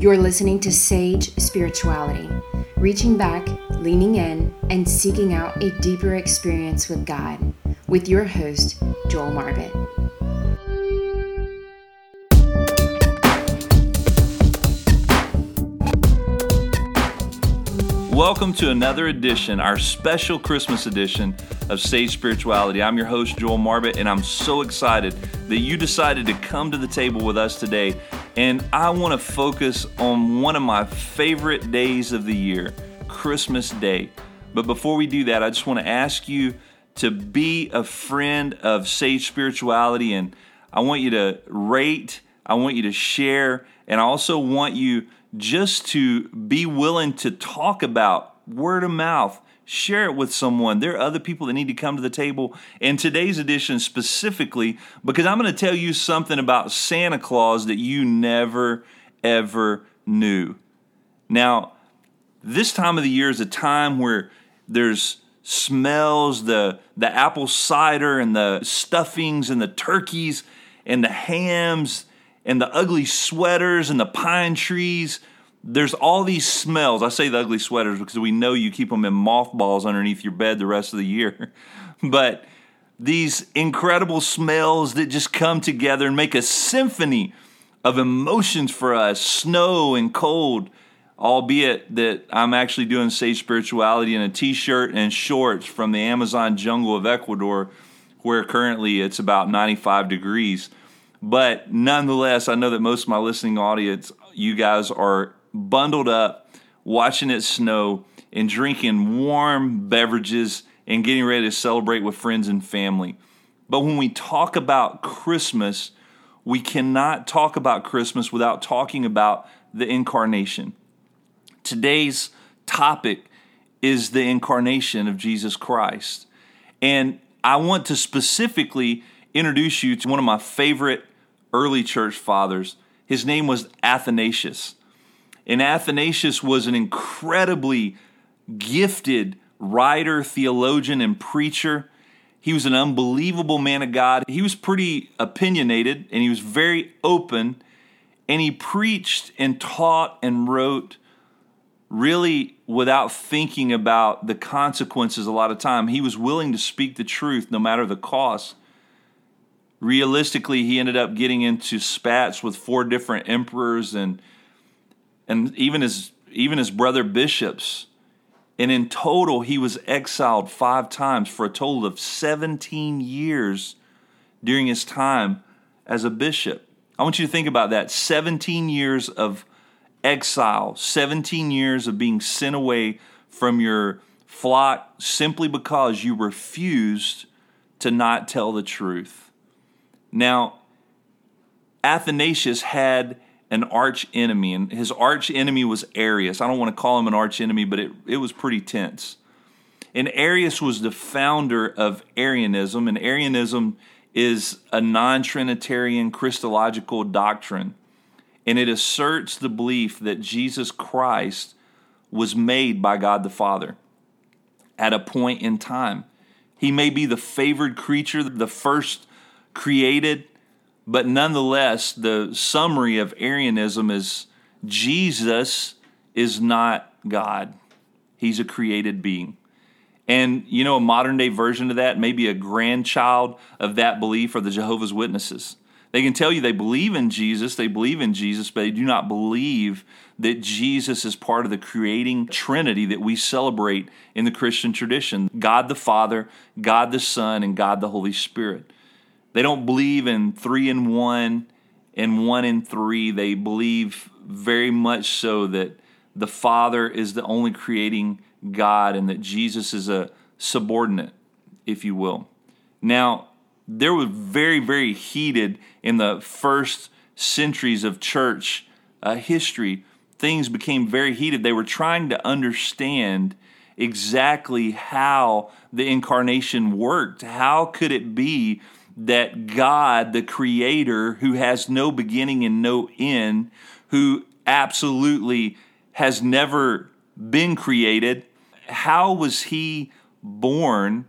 You're listening to Sage Spirituality, reaching back, leaning in, and seeking out a deeper experience with God, with your host, Joel Marbit. Welcome to another edition, our special Christmas edition of Sage Spirituality. I'm your host, Joel Marbit, and I'm so excited that you decided to come to the table with us today. And I want to focus on one of my favorite days of the year, Christmas Day. But before we do that, I just want to ask you to be a friend of Sage Spirituality, and I want you to rate, I want you to share, and I also want you just to be willing to talk about word of mouth share it with someone. There are other people that need to come to the table. In today's edition, specifically, because I'm going to tell you something about Santa Claus that you never, ever knew. Now, this time of the year is a time where there's smells, the, the apple cider and the stuffings and the turkeys and the hams and the ugly sweaters and the pine trees. There's all these smells. I say the ugly sweaters because we know you keep them in mothballs underneath your bed the rest of the year. but these incredible smells that just come together and make a symphony of emotions for us snow and cold, albeit that I'm actually doing sage spirituality in a t shirt and shorts from the Amazon jungle of Ecuador, where currently it's about 95 degrees. But nonetheless, I know that most of my listening audience, you guys are bundled up, watching it snow, and drinking warm beverages and getting ready to celebrate with friends and family. But when we talk about Christmas, we cannot talk about Christmas without talking about the incarnation. Today's topic is the incarnation of Jesus Christ. And I want to specifically introduce you to one of my favorite early church fathers. His name was Athanasius. And Athanasius was an incredibly gifted writer, theologian, and preacher. He was an unbelievable man of God. He was pretty opinionated and he was very open. And he preached and taught and wrote really without thinking about the consequences a lot of time. He was willing to speak the truth no matter the cost realistically, he ended up getting into spats with four different emperors and and even his even his brother bishops. And in total, he was exiled five times for a total of 17 years during his time as a bishop. I want you to think about that 17 years of exile, 17 years of being sent away from your flock simply because you refused to not tell the truth. Now, Athanasius had an arch enemy, and his arch enemy was Arius. I don't want to call him an arch enemy, but it, it was pretty tense. And Arius was the founder of Arianism, and Arianism is a non Trinitarian Christological doctrine. And it asserts the belief that Jesus Christ was made by God the Father at a point in time. He may be the favored creature, the first created, but nonetheless, the summary of Arianism is Jesus is not God, He's a created being. And you know, a modern day version of that, maybe a grandchild of that belief, are the Jehovah's Witnesses. They can tell you they believe in Jesus, they believe in Jesus, but they do not believe that Jesus is part of the creating Trinity that we celebrate in the Christian tradition God the Father, God the Son, and God the Holy Spirit. They don't believe in three and one and one and three. They believe very much so that the Father is the only creating God and that Jesus is a subordinate, if you will. Now, there was very, very heated in the first centuries of church uh, history. Things became very heated. They were trying to understand exactly how the incarnation worked. How could it be that God, the Creator, who has no beginning and no end, who absolutely has never been created, how was He born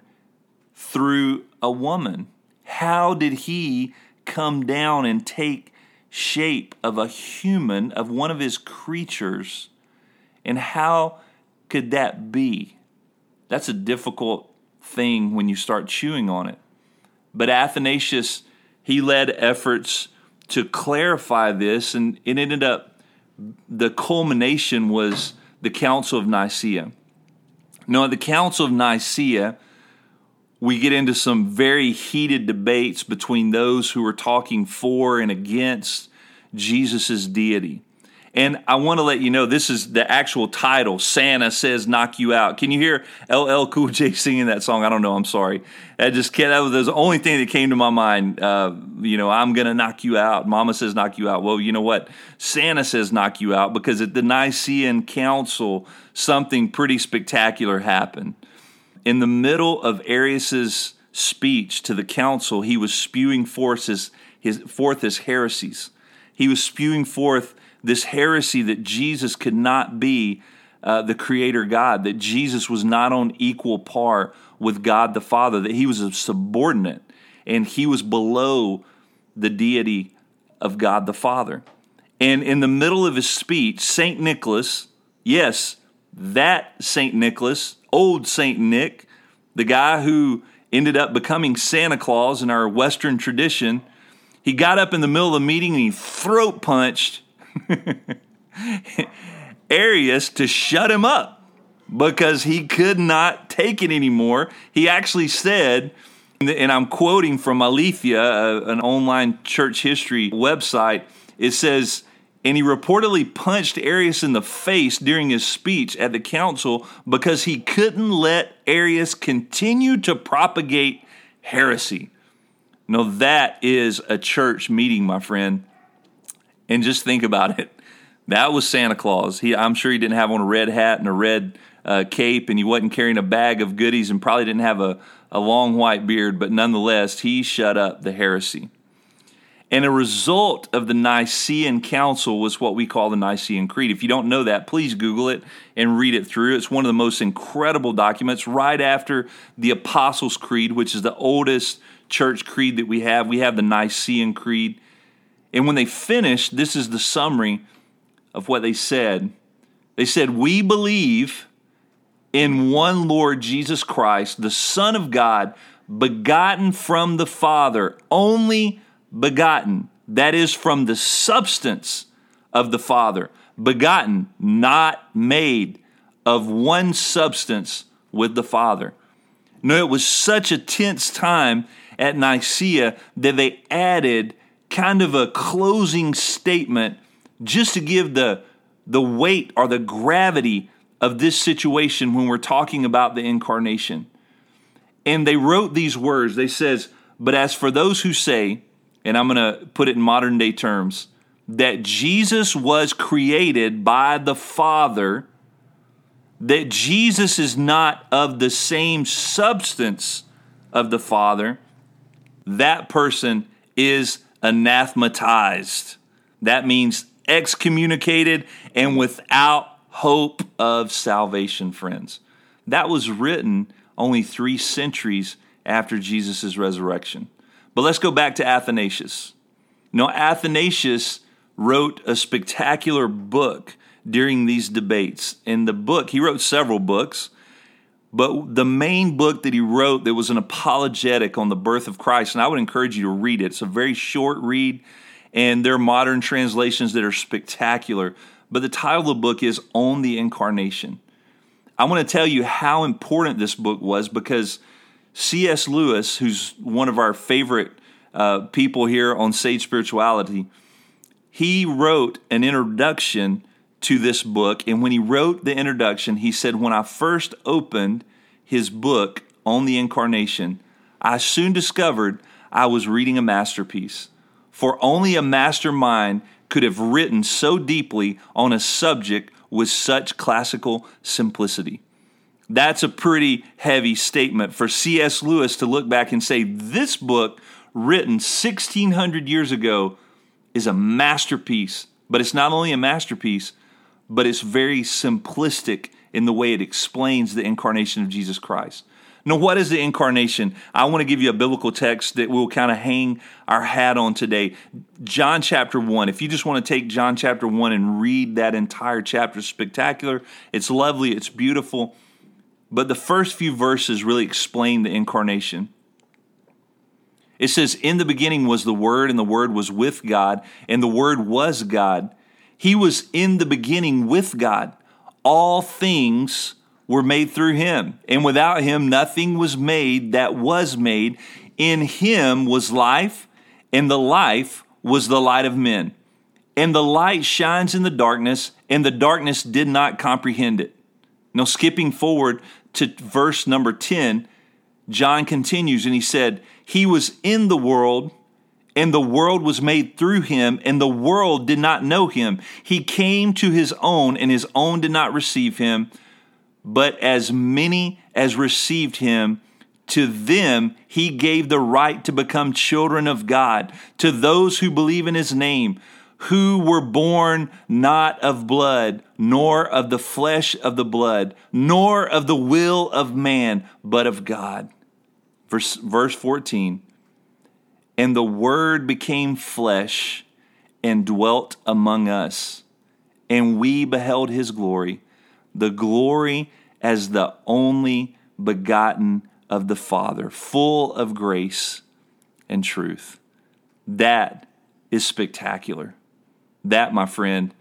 through a woman? How did He come down and take shape of a human, of one of his creatures. And how could that be? That's a difficult thing when you start chewing on it. But Athanasius, he led efforts to clarify this, and it ended up, the culmination was the Council of Nicaea. Now, at the Council of Nicaea, we get into some very heated debates between those who are talking for and against Jesus' deity. And I want to let you know this is the actual title. Santa says "knock you out." Can you hear LL Cool J singing that song? I don't know. I'm sorry. I just. That was the only thing that came to my mind. Uh, you know, I'm gonna knock you out. Mama says knock you out. Well, you know what? Santa says knock you out because at the Nicene Council, something pretty spectacular happened. In the middle of Arius's speech to the council, he was spewing forth his, his, forth his heresies. He was spewing forth this heresy that Jesus could not be uh, the creator God, that Jesus was not on equal par with God the Father, that he was a subordinate and he was below the deity of God the Father. And in the middle of his speech, St. Nicholas, yes, that St. Nicholas, old St. Nick, the guy who ended up becoming Santa Claus in our Western tradition, he got up in the middle of the meeting and he throat punched Arius to shut him up because he could not take it anymore. He actually said, and I'm quoting from Aleteia, an online church history website, it says, and he reportedly punched Arius in the face during his speech at the council because he couldn't let Arius continue to propagate heresy. No, that is a church meeting, my friend. And just think about it. That was Santa Claus. He, I'm sure he didn't have on a red hat and a red uh, cape, and he wasn't carrying a bag of goodies, and probably didn't have a, a long white beard. But nonetheless, he shut up the heresy. And a result of the Nicene Council was what we call the Nicene Creed. If you don't know that, please Google it and read it through. It's one of the most incredible documents right after the Apostles' Creed, which is the oldest church creed that we have. We have the Nicene Creed. And when they finished, this is the summary of what they said. They said, We believe in one Lord Jesus Christ, the Son of God, begotten from the Father, only begotten, that is, from the substance of the Father, begotten, not made, of one substance with the Father. No, it was such a tense time at Nicaea that they added kind of a closing statement just to give the, the weight or the gravity of this situation when we're talking about the incarnation. And they wrote these words. They says, "But as for those who say, and I'm going to put it in modern day terms, that Jesus was created by the Father, that Jesus is not of the same substance of the Father, that person is anathematized. That means excommunicated and without hope of salvation, friends. That was written only three centuries after Jesus' resurrection. But let's go back to Athanasius. Now, Athanasius wrote a spectacular book during these debates. In the book, he wrote several books. But the main book that he wrote that was an apologetic on the birth of Christ, and I would encourage you to read it. It's a very short read, and there are modern translations that are spectacular. But the title of the book is On the Incarnation. I want to tell you how important this book was because C.S. Lewis, who's one of our favorite uh, people here on Sage Spirituality, he wrote an introduction to this book. And when he wrote the introduction, he said, When I first opened his book on the incarnation, I soon discovered I was reading a masterpiece. For only a mastermind could have written so deeply on a subject with such classical simplicity. That's a pretty heavy statement for C.S. Lewis to look back and say, This book, written 1600 years ago, is a masterpiece. But it's not only a masterpiece, but it's very simplistic in the way it explains the incarnation of Jesus Christ. Now, what is the incarnation? I want to give you a biblical text that we'll kind of hang our hat on today. John chapter 1. If you just want to take John chapter 1 and read that entire chapter, spectacular. It's lovely, it's beautiful. But the first few verses really explain the incarnation. It says, In the beginning was the Word, and the Word was with God, and the Word was God. He was in the beginning with God. All things were made through him, and without him nothing was made that was made. In him was life, and the life was the light of men. And the light shines in the darkness, and the darkness did not comprehend it. Now, skipping forward to verse number 10, John continues and he said, He was in the world, and the world was made through him, and the world did not know him. He came to his own, and his own did not receive him. But as many as received him, to them he gave the right to become children of God, to those who believe in his name, who were born not of blood, nor of the flesh of the blood, nor of the will of man, but of God. Verse, verse 14 And the Word became flesh and dwelt among us, and we beheld his glory, the glory as the only begotten of the Father, full of grace and truth. That is spectacular. That, my friend,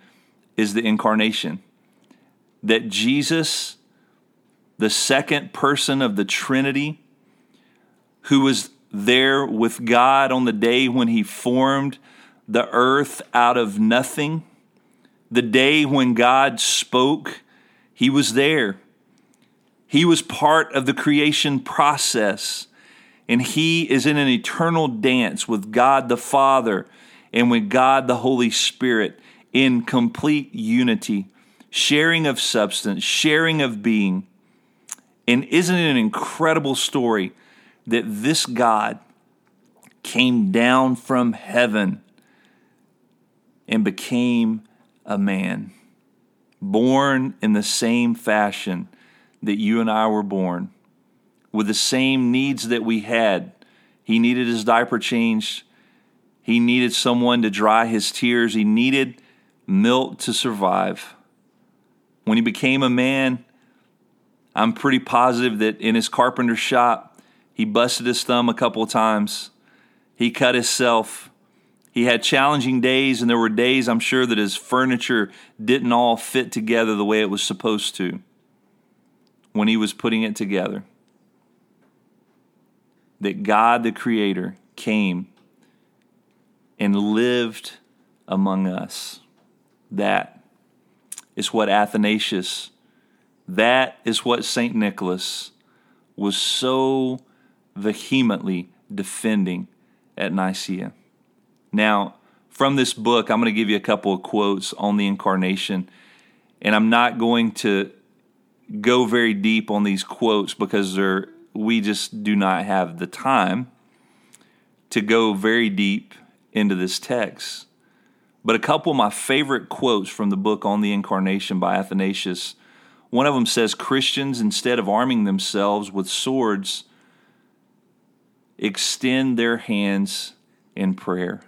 is the incarnation. That Jesus, the second person of the Trinity, who was there with God on the day when he formed the earth out of nothing, the day when God spoke, he was there. He was part of the creation process, and he is in an eternal dance with God the Father and with God the Holy Spirit in complete unity, sharing of substance, sharing of being. And isn't it an incredible story that this God came down from heaven and became a man, born in the same fashion that you and I were born, with the same needs that we had? He needed his diaper changed he needed someone to dry his tears. He needed milk to survive. When he became a man, I'm pretty positive that in his carpenter shop, he busted his thumb a couple of times. He cut himself. He had challenging days, and there were days I'm sure that his furniture didn't all fit together the way it was supposed to when he was putting it together. That God, the Creator, came and lived among us. That is what Athanasius, that is what St. Nicholas was so vehemently defending at Nicaea. Now, from this book, I'm going to give you a couple of quotes on the incarnation, and I'm not going to go very deep on these quotes because they're, we just do not have the time to go very deep into this text. But a couple of my favorite quotes from the book on the incarnation by Athanasius. One of them says Christians, instead of arming themselves with swords, extend their hands in prayer.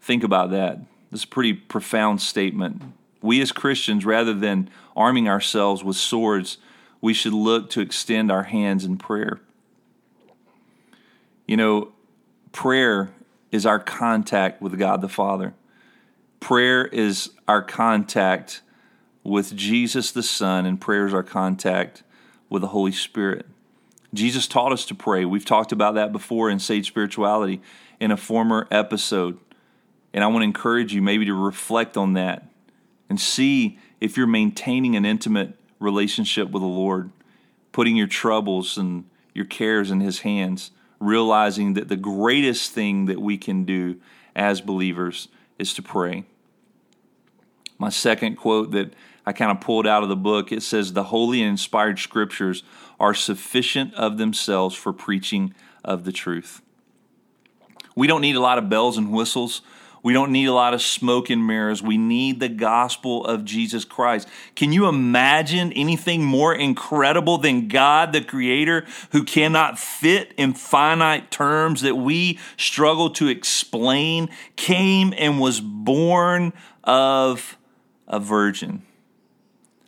Think about that. This is a pretty profound statement. We as Christians, rather than arming ourselves with swords, we should look to extend our hands in prayer. You know, prayer is our contact with God the Father. Prayer is our contact with Jesus the Son, and prayer is our contact with the Holy Spirit. Jesus taught us to pray. We've talked about that before in Sage Spirituality in a former episode. And I want to encourage you maybe to reflect on that and see if you're maintaining an intimate relationship with the Lord, putting your troubles and your cares in His hands realizing that the greatest thing that we can do as believers is to pray. My second quote that I kind of pulled out of the book it says, The holy and inspired scriptures are sufficient of themselves for preaching of the truth. We don't need a lot of bells and whistles. We don't need a lot of smoke and mirrors. We need the gospel of Jesus Christ. Can you imagine anything more incredible than God, the Creator, who cannot fit in finite terms that we struggle to explain, came and was born of a virgin,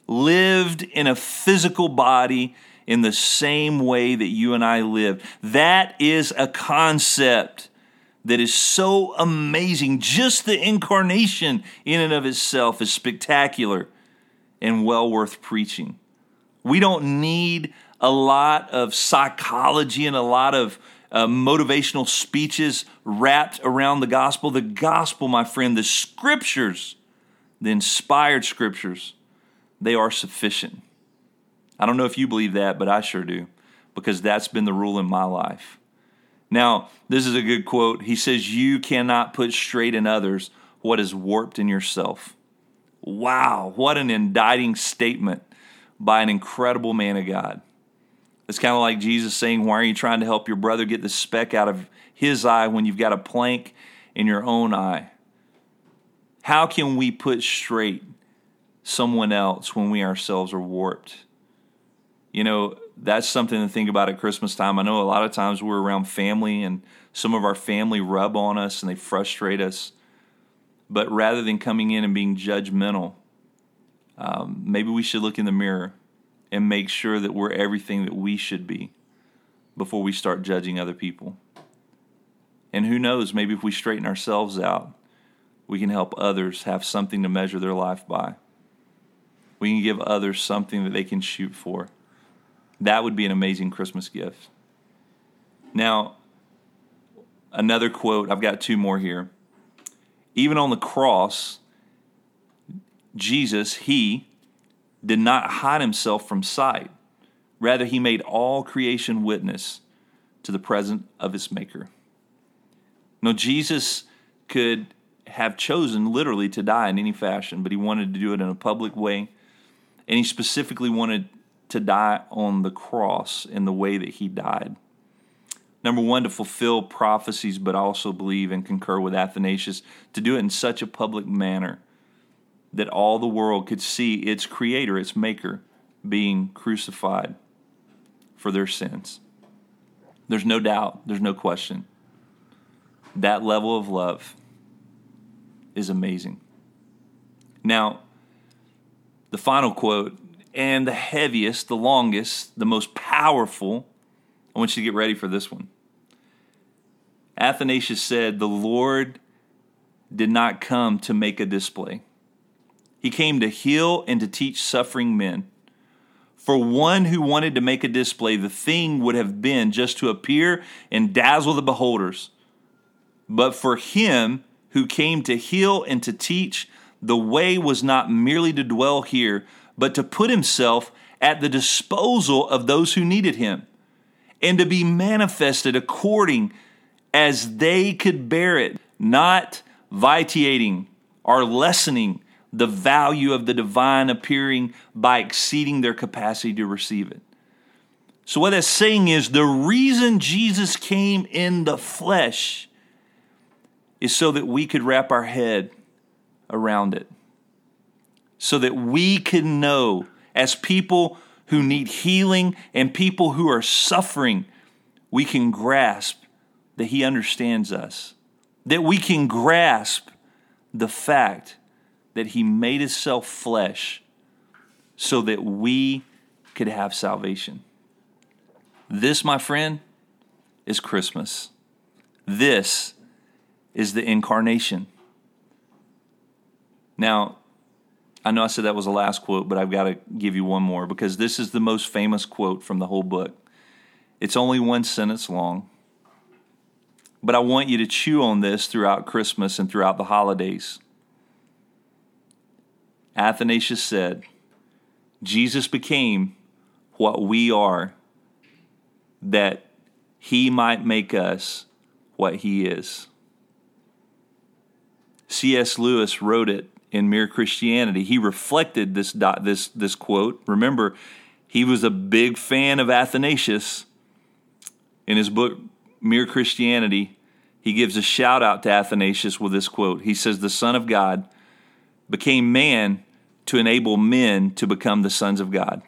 lived in a physical body in the same way that you and I live? That is a concept that is so amazing. Just the incarnation in and of itself is spectacular and well worth preaching. We don't need a lot of psychology and a lot of uh, motivational speeches wrapped around the gospel. The gospel, my friend, the scriptures, the inspired scriptures, they are sufficient. I don't know if you believe that, but I sure do, because that's been the rule in my life. Now, this is a good quote. He says, You cannot put straight in others what is warped in yourself. Wow, what an indicting statement by an incredible man of God. It's kind of like Jesus saying, Why are you trying to help your brother get the speck out of his eye when you've got a plank in your own eye? How can we put straight someone else when we ourselves are warped? You know, that's something to think about at Christmas time. I know a lot of times we're around family and some of our family rub on us and they frustrate us. But rather than coming in and being judgmental, um, maybe we should look in the mirror and make sure that we're everything that we should be before we start judging other people. And who knows, maybe if we straighten ourselves out, we can help others have something to measure their life by. We can give others something that they can shoot for. That would be an amazing Christmas gift. Now, another quote, I've got two more here. Even on the cross, Jesus, he did not hide himself from sight. Rather, he made all creation witness to the presence of his Maker. Now, Jesus could have chosen literally to die in any fashion, but he wanted to do it in a public way. And he specifically wanted to die on the cross in the way that he died. Number one, to fulfill prophecies, but also believe and concur with Athanasius, to do it in such a public manner that all the world could see its creator, its maker, being crucified for their sins. There's no doubt, there's no question. That level of love is amazing. Now, the final quote and the heaviest, the longest, the most powerful. I want you to get ready for this one. Athanasius said, The Lord did not come to make a display. He came to heal and to teach suffering men. For one who wanted to make a display, the thing would have been just to appear and dazzle the beholders. But for him who came to heal and to teach, the way was not merely to dwell here, but to put himself at the disposal of those who needed him, and to be manifested according as they could bear it, not vitiating or lessening the value of the divine appearing by exceeding their capacity to receive it. So, what that's saying is the reason Jesus came in the flesh is so that we could wrap our head around it so that we can know as people who need healing and people who are suffering, we can grasp that He understands us, that we can grasp the fact that He made Himself flesh so that we could have salvation. This, my friend, is Christmas. This is the incarnation. Now, I know I said that was the last quote, but I've got to give you one more because this is the most famous quote from the whole book. It's only one sentence long, but I want you to chew on this throughout Christmas and throughout the holidays. Athanasius said, Jesus became what we are, that he might make us what he is. C.S. Lewis wrote it in Mere Christianity. He reflected this this this quote. Remember, he was a big fan of Athanasius. In his book Mere Christianity, he gives a shout out to Athanasius with this quote. He says, The Son of God became man to enable men to become the sons of God.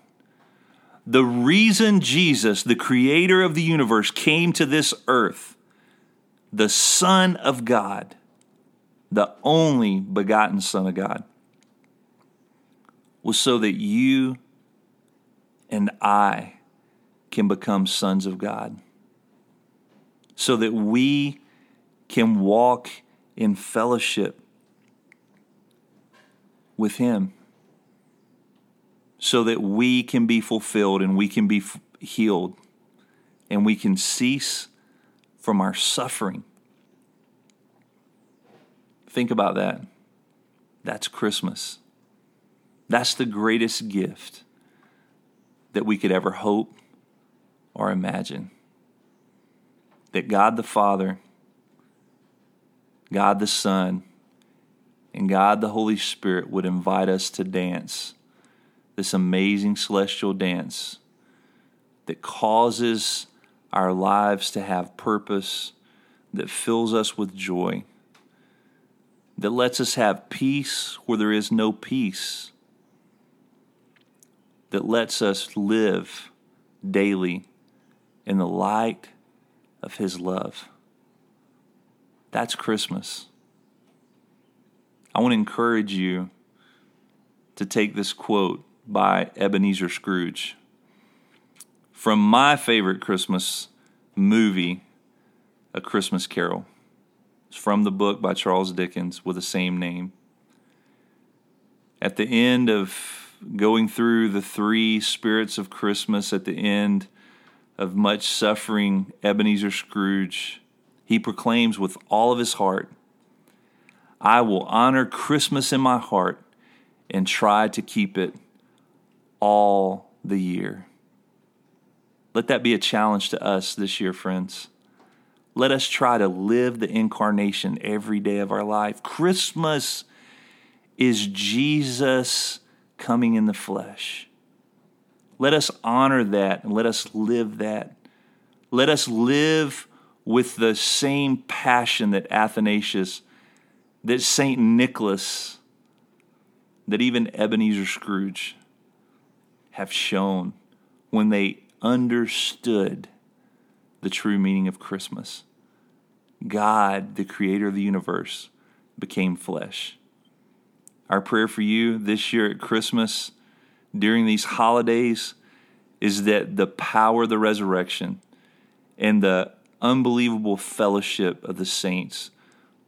The reason Jesus, the creator of the universe, came to this earth, the Son of God, the only begotten Son of God, was so that you and I can become sons of God. So that we can walk in fellowship with Him. So that we can be fulfilled and we can be f- healed and we can cease from our suffering. Think about that. That's Christmas. That's the greatest gift that we could ever hope or imagine. That God the Father, God the Son, and God the Holy Spirit would invite us to dance this amazing celestial dance that causes our lives to have purpose, that fills us with joy, that lets us have peace where there is no peace that lets us live daily in the light of His love. That's Christmas. I want to encourage you to take this quote by Ebenezer Scrooge from my favorite Christmas movie, A Christmas Carol. It's from the book by Charles Dickens with the same name. At the end of going through the three spirits of Christmas at the end of much suffering, Ebenezer Scrooge, he proclaims with all of his heart, I will honor Christmas in my heart and try to keep it all the year. Let that be a challenge to us this year, friends. Let us try to live the incarnation every day of our life. Christmas is Jesus coming in the flesh. Let us honor that and let us live that. Let us live with the same passion that Athanasius, that St. Nicholas, that even Ebenezer Scrooge have shown when they understood the true meaning of Christmas. God, the creator of the universe, became flesh. Our prayer for you this year at Christmas, during these holidays, is that the power of the resurrection and the unbelievable fellowship of the saints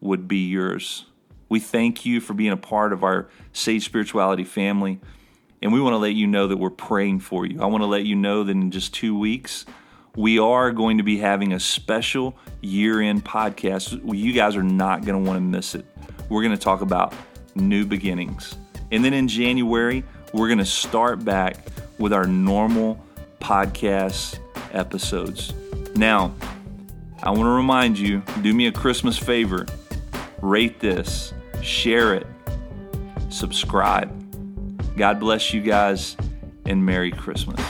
would be yours. We thank you for being a part of our Sage Spirituality family. And we want to let you know that we're praying for you. I want to let you know that in just two weeks, we are going to be having a special year end podcast. You guys are not going to want to miss it. We're going to talk about new beginnings. And then in January, we're going to start back with our normal podcast episodes. Now, I want to remind you do me a Christmas favor rate this, share it, subscribe. God bless you guys, and Merry Christmas.